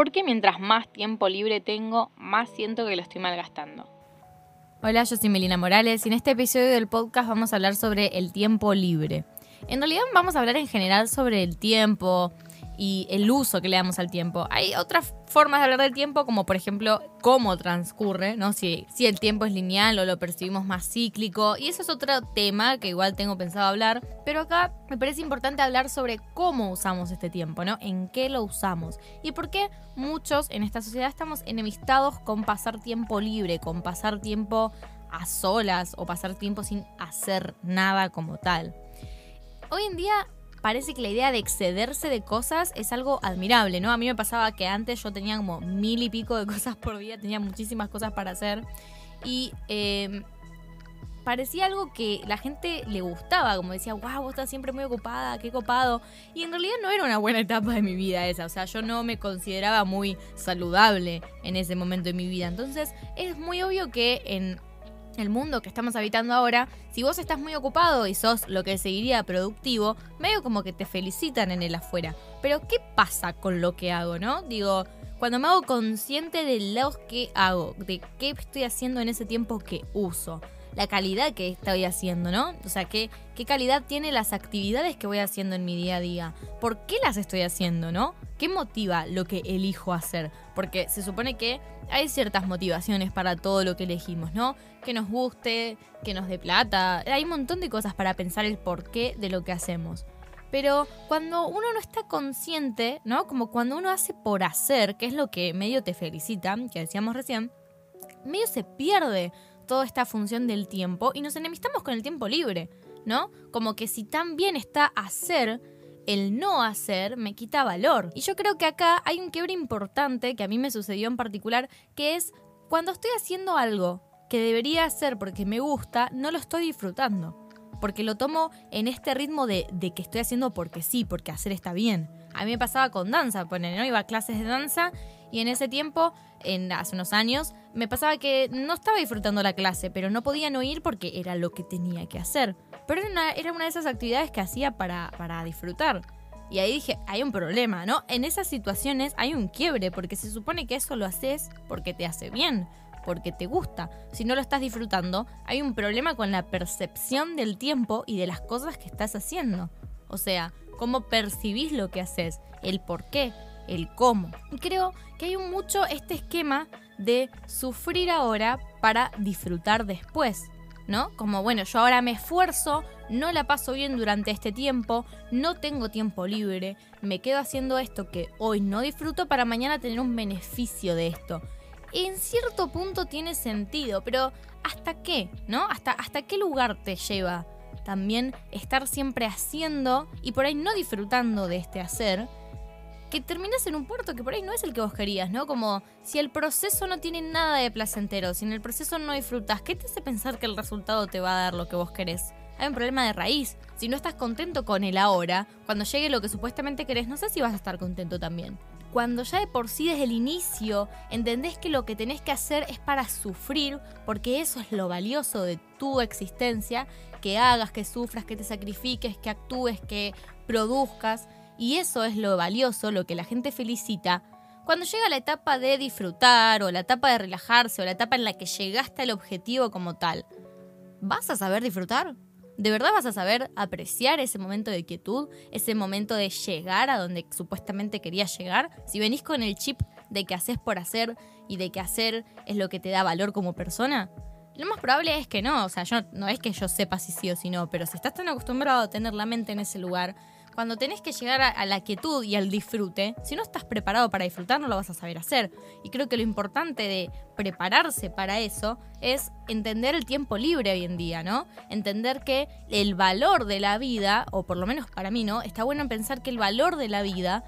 porque mientras más tiempo libre tengo, más siento que lo estoy malgastando. Hola, yo soy Melina Morales y en este episodio del podcast vamos a hablar sobre el tiempo libre. En realidad vamos a hablar en general sobre el tiempo, y el uso que le damos al tiempo. Hay otras formas de hablar del tiempo, como por ejemplo cómo transcurre, ¿no? Si, si el tiempo es lineal o lo percibimos más cíclico. Y eso es otro tema que igual tengo pensado hablar. Pero acá me parece importante hablar sobre cómo usamos este tiempo, ¿no? En qué lo usamos. Y por qué muchos en esta sociedad estamos enemistados con pasar tiempo libre, con pasar tiempo a solas o pasar tiempo sin hacer nada como tal. Hoy en día parece que la idea de excederse de cosas es algo admirable, ¿no? A mí me pasaba que antes yo tenía como mil y pico de cosas por día, tenía muchísimas cosas para hacer y em, parecía algo que la gente le gustaba, como decía, wow, vos estás siempre muy ocupada, qué copado. Y en realidad no era una buena etapa de mi vida esa, o sea, yo no me consideraba muy saludable en ese momento de mi vida. Entonces es muy obvio que en el mundo que estamos habitando ahora, si vos estás muy ocupado y sos lo que seguiría productivo, medio como que te felicitan en el afuera. Pero ¿qué pasa con lo que hago, no? Digo, cuando me hago consciente de lo que hago, de qué estoy haciendo en ese tiempo que uso la calidad que estoy haciendo, ¿no? O sea, ¿qué, qué calidad tiene las actividades que voy haciendo en mi día a día. ¿Por qué las estoy haciendo, no? ¿Qué motiva lo que elijo hacer? Porque se supone que hay ciertas motivaciones para todo lo que elegimos, ¿no? Que nos guste, que nos dé plata. Hay un montón de cosas para pensar el porqué de lo que hacemos. Pero cuando uno no está consciente, ¿no? Como cuando uno hace por hacer, que es lo que medio te felicita, que decíamos recién, medio se pierde toda esta función del tiempo y nos enemistamos con el tiempo libre, ¿no? Como que si tan bien está hacer, el no hacer me quita valor. Y yo creo que acá hay un quiebre importante que a mí me sucedió en particular, que es cuando estoy haciendo algo que debería hacer porque me gusta, no lo estoy disfrutando. Porque lo tomo en este ritmo de, de que estoy haciendo porque sí, porque hacer está bien. A mí me pasaba con danza, poner, ¿no? Iba a clases de danza y en ese tiempo, en, hace unos años, me pasaba que no estaba disfrutando la clase, pero no podía no ir porque era lo que tenía que hacer. Pero era una, era una de esas actividades que hacía para, para disfrutar. Y ahí dije, hay un problema, ¿no? En esas situaciones hay un quiebre, porque se supone que eso lo haces porque te hace bien, porque te gusta. Si no lo estás disfrutando, hay un problema con la percepción del tiempo y de las cosas que estás haciendo. O sea, cómo percibís lo que haces, el por qué, el cómo. Y creo que hay mucho este esquema de sufrir ahora para disfrutar después. ¿No? Como bueno, yo ahora me esfuerzo, no la paso bien durante este tiempo, no tengo tiempo libre, me quedo haciendo esto que hoy no disfruto para mañana tener un beneficio de esto. En cierto punto tiene sentido, pero ¿hasta qué? ¿No? ¿Hasta, hasta qué lugar te lleva también estar siempre haciendo y por ahí no disfrutando de este hacer? Que terminas en un puerto que por ahí no es el que vos querías, ¿no? Como si el proceso no tiene nada de placentero, si en el proceso no disfrutas, ¿qué te hace pensar que el resultado te va a dar lo que vos querés? Hay un problema de raíz. Si no estás contento con el ahora, cuando llegue lo que supuestamente querés, no sé si vas a estar contento también. Cuando ya de por sí desde el inicio entendés que lo que tenés que hacer es para sufrir, porque eso es lo valioso de tu existencia, que hagas, que sufras, que te sacrifiques, que actúes, que produzcas, y eso es lo valioso, lo que la gente felicita, cuando llega la etapa de disfrutar o la etapa de relajarse o la etapa en la que llegaste al objetivo como tal. ¿Vas a saber disfrutar? ¿De verdad vas a saber apreciar ese momento de quietud, ese momento de llegar a donde supuestamente querías llegar? Si venís con el chip de que haces por hacer y de que hacer es lo que te da valor como persona, lo más probable es que no. O sea, yo, no es que yo sepa si sí o si no, pero si estás tan acostumbrado a tener la mente en ese lugar, cuando tenés que llegar a, la quietud y al disfrute, si no estás preparado para disfrutar, no lo vas a saber hacer. Y creo que lo importante de prepararse para eso es entender el tiempo libre hoy en día, ¿no? Entender que el valor de la vida, o por lo menos para mí, ¿no? Está bueno pensar que el valor de la vida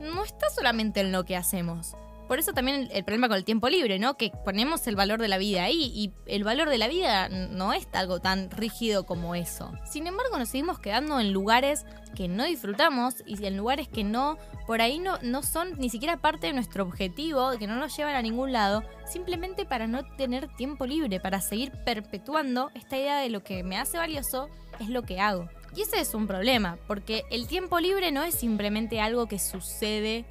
no está solamente en lo que hacemos por eso también el, problema con el tiempo libre, ¿no? Que ponemos el valor de la vida ahí y el valor de la vida no es algo tan rígido como eso. Sin embargo, nos seguimos quedando en lugares que no disfrutamos y en lugares que no, por ahí no, no son ni siquiera parte de nuestro objetivo, que no nos llevan a ningún lado, simplemente para no tener tiempo libre, para seguir perpetuando esta idea de lo que me hace valioso es lo que hago. Y ese es un problema, porque el tiempo libre no es simplemente algo que sucede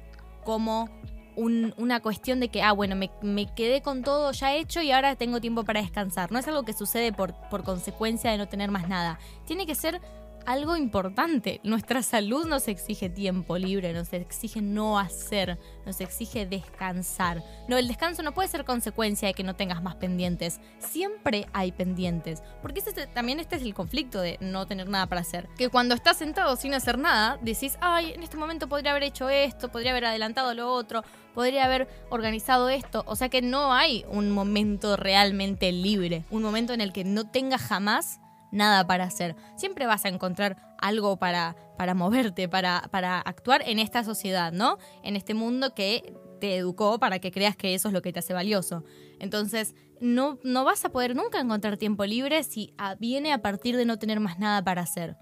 como un- una cuestión de que, ah, bueno, me, me quedé con todo ya hecho y ahora tengo tiempo para descansar. No es algo que sucede por, por consecuencia de no tener más nada. Tiene que ser algo importante. Nuestra salud nos exige tiempo libre, nos exige no hacer, nos exige descansar. No, el descanso no puede ser consecuencia de que no tengas más pendientes. Siempre hay pendientes. Porque ese es- también este es el conflicto de no tener nada para hacer. Que cuando estás sentado sin hacer nada, decís, ay, en este momento podría haber hecho esto, podría haber adelantado lo otro, podría haber organizado esto. O sea que no hay un momento realmente libre. Un momento en el que no tengas jamás nada para hacer. Siempre vas a encontrar algo para, para moverte, para, para actuar en esta sociedad, ¿no? En este mundo que te educó para que creas que eso es lo que te hace valioso. Entonces, no, no vas a poder nunca encontrar tiempo libre si viene a partir de no tener más nada para hacer.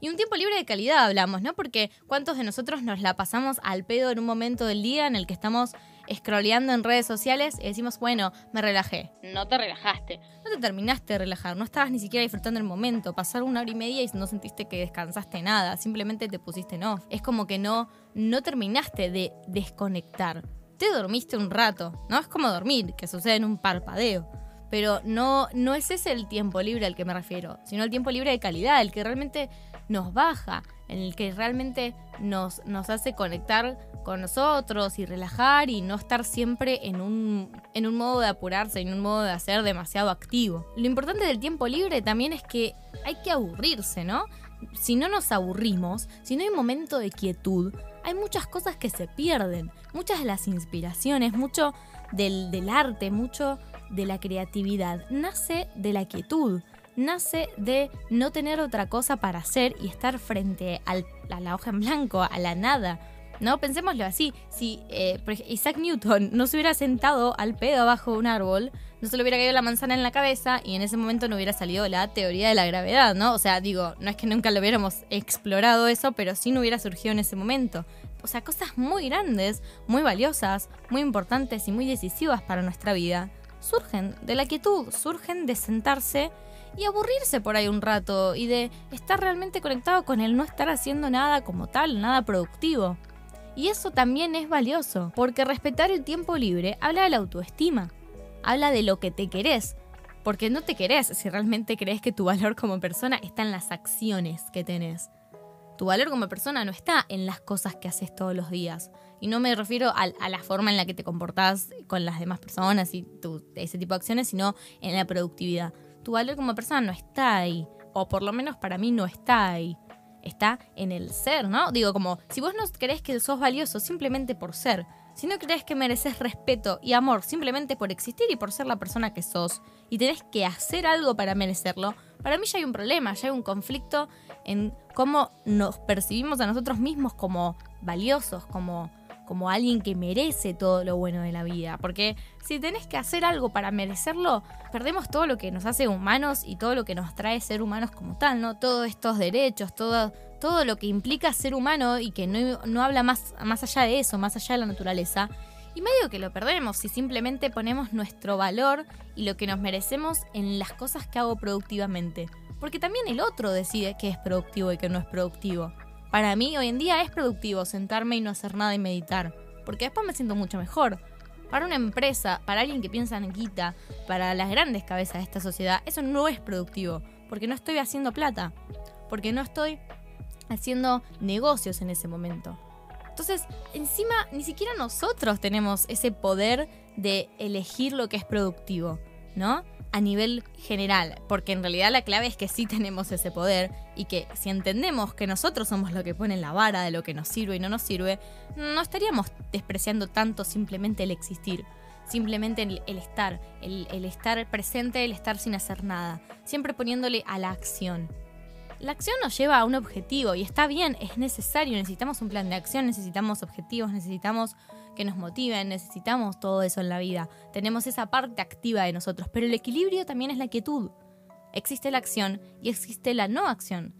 Y un tiempo libre de calidad hablamos, ¿no? Porque cuántos de nosotros nos la pasamos al pedo en un momento del día en el que estamos scrolleando en redes sociales y decimos, bueno, me relajé. No te relajaste. No te terminaste de relajar, no estabas ni siquiera disfrutando el momento. Pasaron una hora y media y no sentiste que descansaste nada, simplemente te pusiste en off. Es como que no, no terminaste de desconectar. Te dormiste un rato, ¿no? Es como dormir, que sucede en un parpadeo. Pero no, no es ese el tiempo libre al que me refiero, sino el tiempo libre de calidad, el que realmente nos baja, en el que realmente nos, nos hace conectar con nosotros y relajar y no estar siempre en un, en un modo de apurarse, en un modo de hacer demasiado activo. Lo importante del tiempo libre también es que hay que aburrirse, ¿no? Si no nos aburrimos, si no hay momento de quietud, hay muchas cosas que se pierden, muchas de las inspiraciones, mucho del, del arte, mucho de la creatividad, nace de la quietud nace de no tener otra cosa para hacer y estar frente al- a la hoja en blanco, a la nada. ¿No? Pensémoslo así. Si eh, Isaac Newton no se hubiera sentado al pedo abajo de un árbol, no se le hubiera caído la manzana en la cabeza y en ese momento no hubiera salido la teoría de la gravedad, ¿no? O sea, digo, no es que nunca lo hubiéramos explorado eso, pero sí no hubiera surgido en ese momento. O sea, cosas muy grandes, muy valiosas, muy importantes y muy decisivas para nuestra vida surgen de la quietud, surgen de sentarse y aburrirse por ahí un rato y de estar realmente conectado con el no estar haciendo nada como tal, nada productivo. Y eso también es valioso, porque respetar el tiempo libre habla de la autoestima, habla de lo que te querés, porque no te querés si realmente crees que tu valor como persona está en las acciones que tenés. Tu valor como persona no está en las cosas que haces todos los días. Y no me refiero a, la forma en la que te comportás con las demás personas y tu- ese tipo de acciones, sino en la productividad. Tu valor como persona no está ahí. O por lo menos para mí no está ahí. Está en el ser, ¿no? Digo, como si vos no crees que sos valioso simplemente por ser, si no crees que mereces respeto y amor simplemente por existir y por ser la persona que sos, y tenés que hacer algo para merecerlo, para mí ya hay un problema, ya hay un conflicto en cómo nos percibimos a nosotros mismos como valiosos, como, como alguien que merece todo lo bueno de la vida. Porque si tenés que hacer algo para merecerlo, perdemos todo lo que nos hace humanos y todo lo que nos trae ser humanos como tal, ¿no? Todos estos derechos, todo, todo lo que implica ser humano y que no, no habla más, más allá de eso, más allá de la naturaleza. Y medio que lo perdemos si simplemente ponemos nuestro valor y lo que nos merecemos en las cosas que hago productivamente. Porque también el otro decide qué es productivo y qué no es productivo. Para mí hoy en día es productivo sentarme y no hacer nada y meditar. Porque después me siento mucho mejor. Para una empresa, para alguien que piensa en guita, para las grandes cabezas de esta sociedad, eso no es productivo. Porque no estoy haciendo plata. Porque no estoy haciendo negocios en ese momento. Entonces, encima, ni siquiera nosotros tenemos ese poder de elegir lo que es productivo, ¿no? A nivel general, porque en realidad la clave es que sí tenemos ese poder y que si entendemos que nosotros somos lo que pone la vara de lo que nos sirve y no nos sirve, no estaríamos despreciando tanto simplemente el existir, simplemente el, estar, el estar presente, el estar sin hacer nada, siempre poniéndole a la acción. La acción nos lleva a un objetivo y está bien, es necesario, necesitamos un plan de acción, necesitamos objetivos, necesitamos que nos motiven, necesitamos todo eso en la vida. Tenemos esa parte activa de nosotros, pero el equilibrio también es la quietud. Existe la acción y existe la no acción.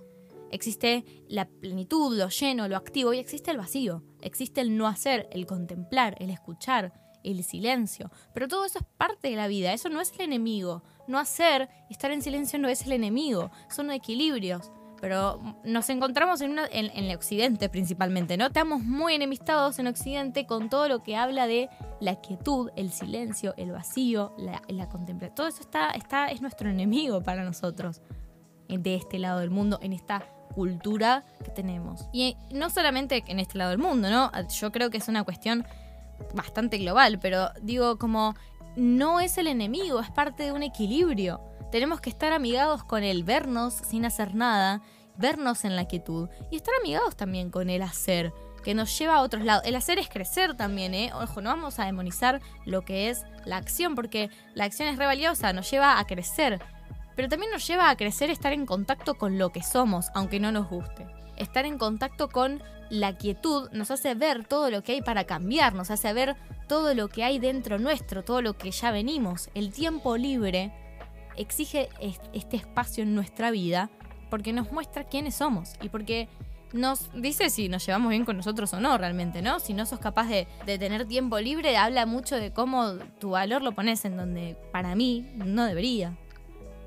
Existe la plenitud, lo lleno, lo activo y existe el vacío. Existe el no hacer, el contemplar, el escuchar, el silencio. Pero todo eso es parte de la vida, eso no es el enemigo. No hacer y estar en silencio no es el enemigo, son equilibrios. Pero nos encontramos en, el occidente principalmente, ¿no? Estamos muy enemistados en occidente con todo lo que habla de la quietud, el silencio, el vacío, la, la contemplación. Todo eso está, está, es nuestro enemigo para nosotros de este lado del mundo, en esta cultura que tenemos. Y eh, no solamente en este lado del mundo, ¿no? Yo creo que es una cuestión bastante global, pero digo como no es el enemigo, es parte de un equilibrio. Tenemos que estar amigados con el vernos sin hacer nada, vernos en la quietud y estar amigados también con el hacer, que nos lleva a otros lados. El hacer es crecer también, ¿eh? Ojo, no vamos a demonizar lo que es la acción, porque la acción es re valiosa, nos lleva a crecer, pero también nos lleva a crecer estar en contacto con lo que somos, aunque no nos guste. Estar en contacto con la quietud nos hace ver todo lo que hay para cambiar, nos hace ver todo lo que hay dentro nuestro, todo lo que ya venimos. El tiempo libre exige est- este espacio en nuestra vida porque nos muestra quiénes somos y porque nos dice si nos llevamos bien con nosotros o no realmente, ¿no? Si no sos capaz de, de tener tiempo libre, habla mucho de cómo tu valor lo pones en donde para mí no debería.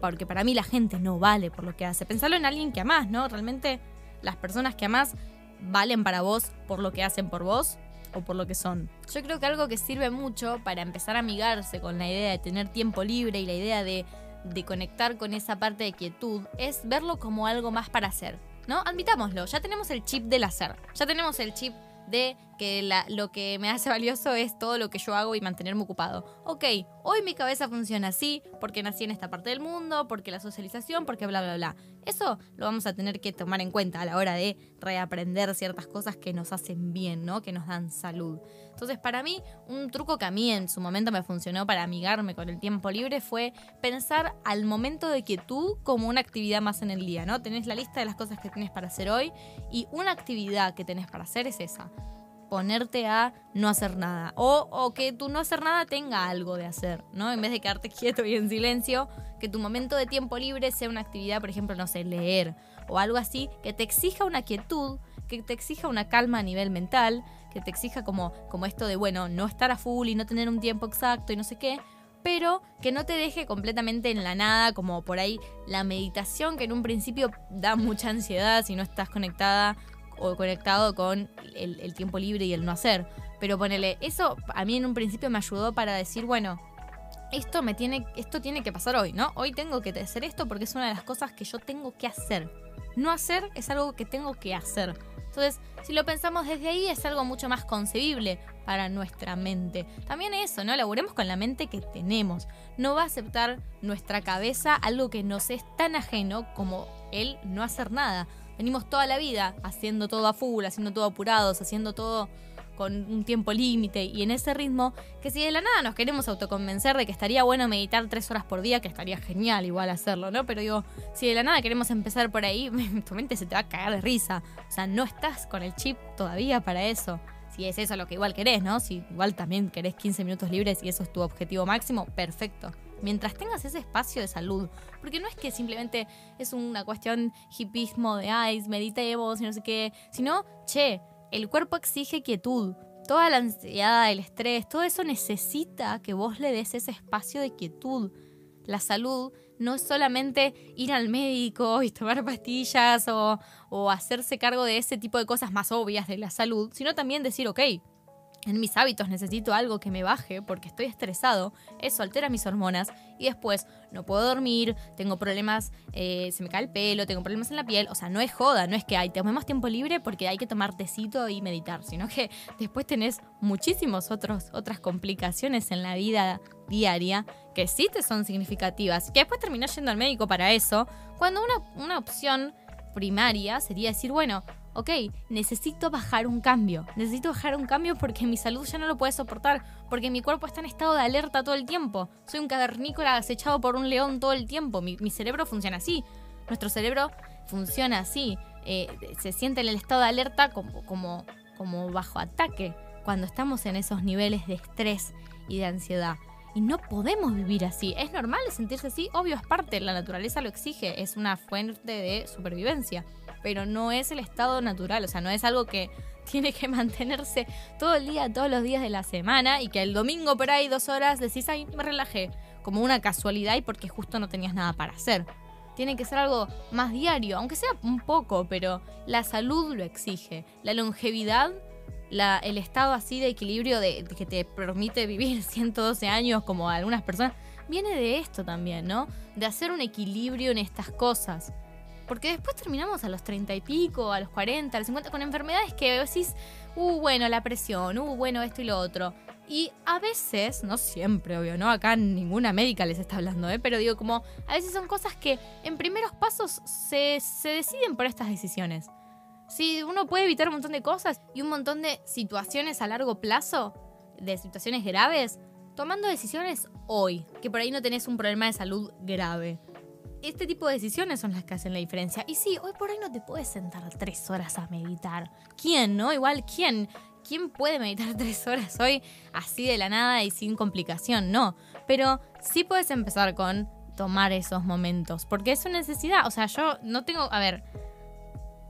Porque para mí la gente no vale por lo que hace. Pensalo en alguien que amás, ¿no? Realmente las personas que amás valen para vos por lo que hacen por vos o por lo que son. Yo creo que algo que sirve mucho para empezar a amigarse con la idea de tener tiempo libre y la idea de, de conectar con esa parte de quietud es verlo como algo más para hacer. ¿No? Admitámoslo, ya tenemos el chip del hacer, ya tenemos el chip de que la- lo que me hace valioso es todo lo que yo hago y mantenerme ocupado. Ok, hoy mi cabeza funciona así porque nací en esta parte del mundo, porque la socialización, porque bla, bla, bla. Eso lo vamos a tener que tomar en cuenta a la hora de reaprender ciertas cosas que nos hacen bien, ¿no? Que nos dan salud. Entonces, para mí, un truco que a mí en su momento me funcionó para amigarme con el tiempo libre fue pensar al momento de quietud como una actividad más en el día, ¿no? Tenés la lista de las cosas que tenés para hacer hoy y una actividad que tenés para hacer es esa ponerte a no hacer nada. O, o que tu no hacer nada tenga algo de hacer, ¿no? En vez de quedarte quieto y en silencio, que tu momento de tiempo libre sea una actividad, por ejemplo, no sé, leer o algo así, que te exija una quietud, que te exija una calma a nivel mental, que te exija como, como esto de, bueno, no estar a full y no tener un tiempo exacto y no sé qué, pero que no te deje completamente en la nada, como por ahí la meditación, que en un principio da mucha ansiedad si no estás conectada o conectado con el, tiempo libre y el no hacer. Pero ponele, eso a mí en un principio me ayudó para decir, bueno, esto me tiene, esto tiene que pasar hoy, ¿no? Hoy tengo que hacer esto porque es una de las cosas que yo tengo que hacer. No hacer es algo que tengo que hacer. Entonces, si lo pensamos desde ahí, es algo mucho más concebible para nuestra mente. También eso, ¿no? Laburemos con la mente que tenemos. No va a aceptar nuestra cabeza algo que nos es tan ajeno como el no hacer nada. Venimos toda la vida haciendo todo a full, haciendo todo apurados, haciendo todo con un tiempo límite y en ese ritmo, que si de la nada nos queremos autoconvencer de que estaría bueno meditar tres horas por día, que estaría genial igual hacerlo, ¿no? Pero digo, si de la nada queremos empezar por ahí, tu mente se te va a cagar de risa. O sea, no estás con el chip todavía para eso. Si es eso lo que igual querés, ¿no? Si igual también querés 15 minutos libres y eso es tu objetivo máximo, perfecto. Mientras tengas ese espacio de salud. Porque no es que simplemente es una cuestión hipismo de, ay, meditemos y no sé qué. Sino, che, el cuerpo exige quietud. Toda la ansiedad, el estrés, todo eso necesita que vos le des ese espacio de quietud. La salud no es solamente ir al médico y tomar pastillas o, o hacerse cargo de ese tipo de cosas más obvias de la salud, sino también decir, ok, en mis hábitos necesito algo que me baje porque estoy estresado, eso altera mis hormonas y después no puedo dormir, tengo problemas, eh, se me cae el pelo, tengo problemas en la piel, o sea, no es joda, no es que hay, tomemos tiempo libre porque hay que tomar tecito y meditar, sino que después tenés muchísimas otras complicaciones en la vida diaria que sí te son significativas, que después terminás yendo al médico para eso, cuando una, una opción primaria sería decir, bueno, ok, necesito bajar un cambio. Necesito bajar un cambio porque mi salud ya no lo puede soportar, porque mi cuerpo está en estado de alerta todo el tiempo. Soy un cavernícola acechado por un león todo el tiempo. Mi, cerebro funciona así. Nuestro cerebro funciona así. Eh, se siente en el estado de alerta como, como bajo ataque cuando estamos en esos niveles de estrés y de ansiedad. Y no podemos vivir así. ¿Es normal sentirse así? Obvio, es parte, la naturaleza lo exige, es una fuente de supervivencia pero no es el estado natural, o sea, no es algo que tiene que mantenerse todo el día, todos los días de la semana y que el domingo por ahí dos horas decís, ay, me relajé, como una casualidad y porque justo no tenías nada para hacer. tiene que ser algo más diario, aunque sea un poco, pero la salud lo exige. La longevidad, el estado así de equilibrio de, que te permite vivir 112 años como algunas personas, viene de esto también, ¿no? De hacer un equilibrio en estas cosas. Porque después terminamos a los 30 y pico, a los 40, a los 50, con enfermedades que decís, uh, bueno, la presión, uh, bueno, esto y lo otro. Y a veces, no siempre, obvio, ¿no? Acá ninguna médica les está hablando, ¿eh? Pero digo, como a veces son cosas que en primeros pasos se, se deciden por estas decisiones. Si uno puede evitar un montón de cosas y un montón de situaciones a largo plazo, de situaciones graves, tomando decisiones hoy, que por ahí no tenés un problema de salud grave este tipo de decisiones son las que hacen la diferencia. Y sí, hoy por hoy no te puedes sentar tres horas a meditar. ¿Quién, no? Igual, ¿quién? ¿Quién puede meditar tres horas hoy así de la nada y sin complicación? No. Pero sí puedes empezar con tomar esos momentos. Porque es una necesidad. O sea, yo no tengo. A ver.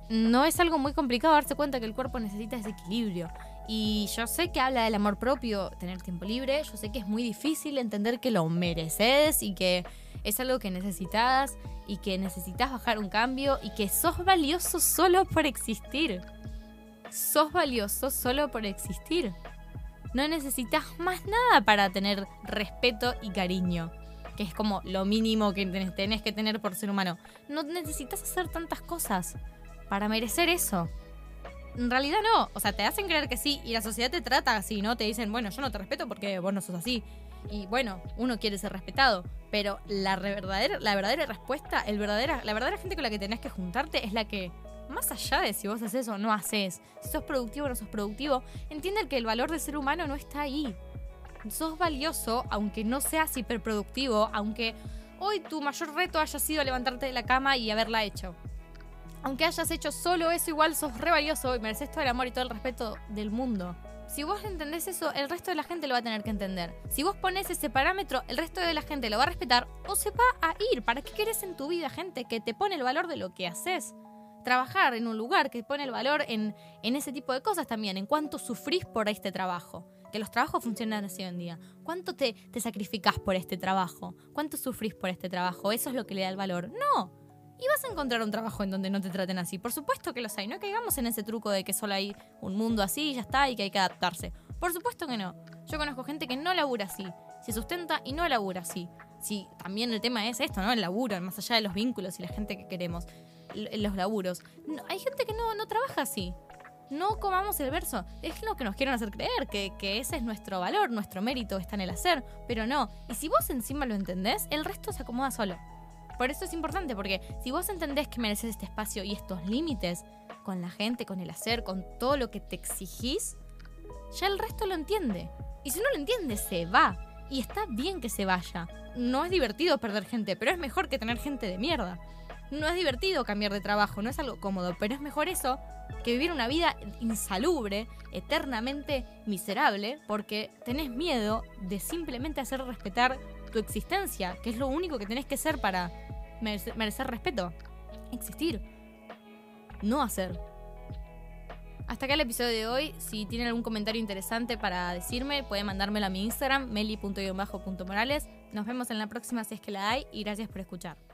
No es algo muy complicado darse cuenta que el cuerpo necesita ese equilibrio. Y yo sé que habla del amor propio, tener tiempo libre. Yo sé que es muy difícil entender que lo mereces y que es algo que necesitas y que necesitas bajar un cambio y que sos valioso solo por existir. Sos valioso solo por existir. No necesitas más nada para tener respeto y cariño, que es como lo mínimo que tenés que tener por ser humano. No necesitas hacer tantas cosas para merecer eso en realidad no. O sea, te hacen creer que sí y la sociedad te trata así, ¿no? Te dicen, bueno, yo no te respeto porque vos no sos así. Y bueno, uno quiere ser respetado. Pero la verdadera, la verdadera respuesta, el verdadera, la verdadera gente con la que tenés que juntarte es la que, más allá de si vos haces o no haces, si sos productivo o no sos productivo, entiende que el valor del ser humano no está ahí. Sos valioso, aunque no seas hiperproductivo, aunque hoy tu mayor reto haya sido levantarte de la cama y haberla hecho aunque hayas hecho solo eso, igual sos re valioso y mereces todo el amor y todo el respeto del mundo. Si vos entendés eso, el resto de la gente lo va a tener que entender. Si vos pones ese parámetro, el resto de la gente lo va a respetar o se va a ir. ¿Para qué querés en tu vida gente que te pone el valor de lo que haces? Trabajar en un lugar que pone el valor en, en ese tipo de cosas también, en cuánto sufrís por este trabajo. Que los trabajos funcionan así hoy en día. ¿Cuánto te, te sacrificás por este trabajo? ¿Cuánto sufrís por este trabajo? Eso es lo que le da el valor. No, y vas a encontrar un trabajo en donde no te traten así. Por supuesto que los hay. No caigamos en ese truco de que solo hay un mundo así y ya está y que hay que adaptarse. Por supuesto que no. Yo conozco gente que no labura así. Se sustenta y no labura así. Sí, también el tema es esto, ¿no? El laburo, más allá de los vínculos y la gente que queremos. los laburos. hay gente que no, no trabaja así. No comamos el verso. Es lo que nos quieren hacer creer, que, que, ese es nuestro valor, nuestro mérito está en el hacer. Pero no. Y si vos encima lo entendés, el resto se acomoda solo. Por eso es importante, porque si vos entendés que mereces este espacio y estos límites con la gente, con el hacer, con todo lo que te exigís, ya el resto lo entiende. Y si no lo entiende, se va. Y está bien que se vaya. No es divertido perder gente, pero es mejor que tener gente de mierda. No es divertido cambiar de trabajo, no es algo cómodo, pero es mejor eso que vivir una vida insalubre, eternamente miserable, porque tenés miedo de simplemente hacer respetar tu existencia, que es lo único que tenés que ser para merecer, respeto. Existir. No hacer. Hasta acá el episodio de hoy. Si tienen algún comentario interesante para decirme, pueden mandármelo a mi Instagram, meli.morales. Nos vemos en la próxima si es que la hay y gracias por escuchar.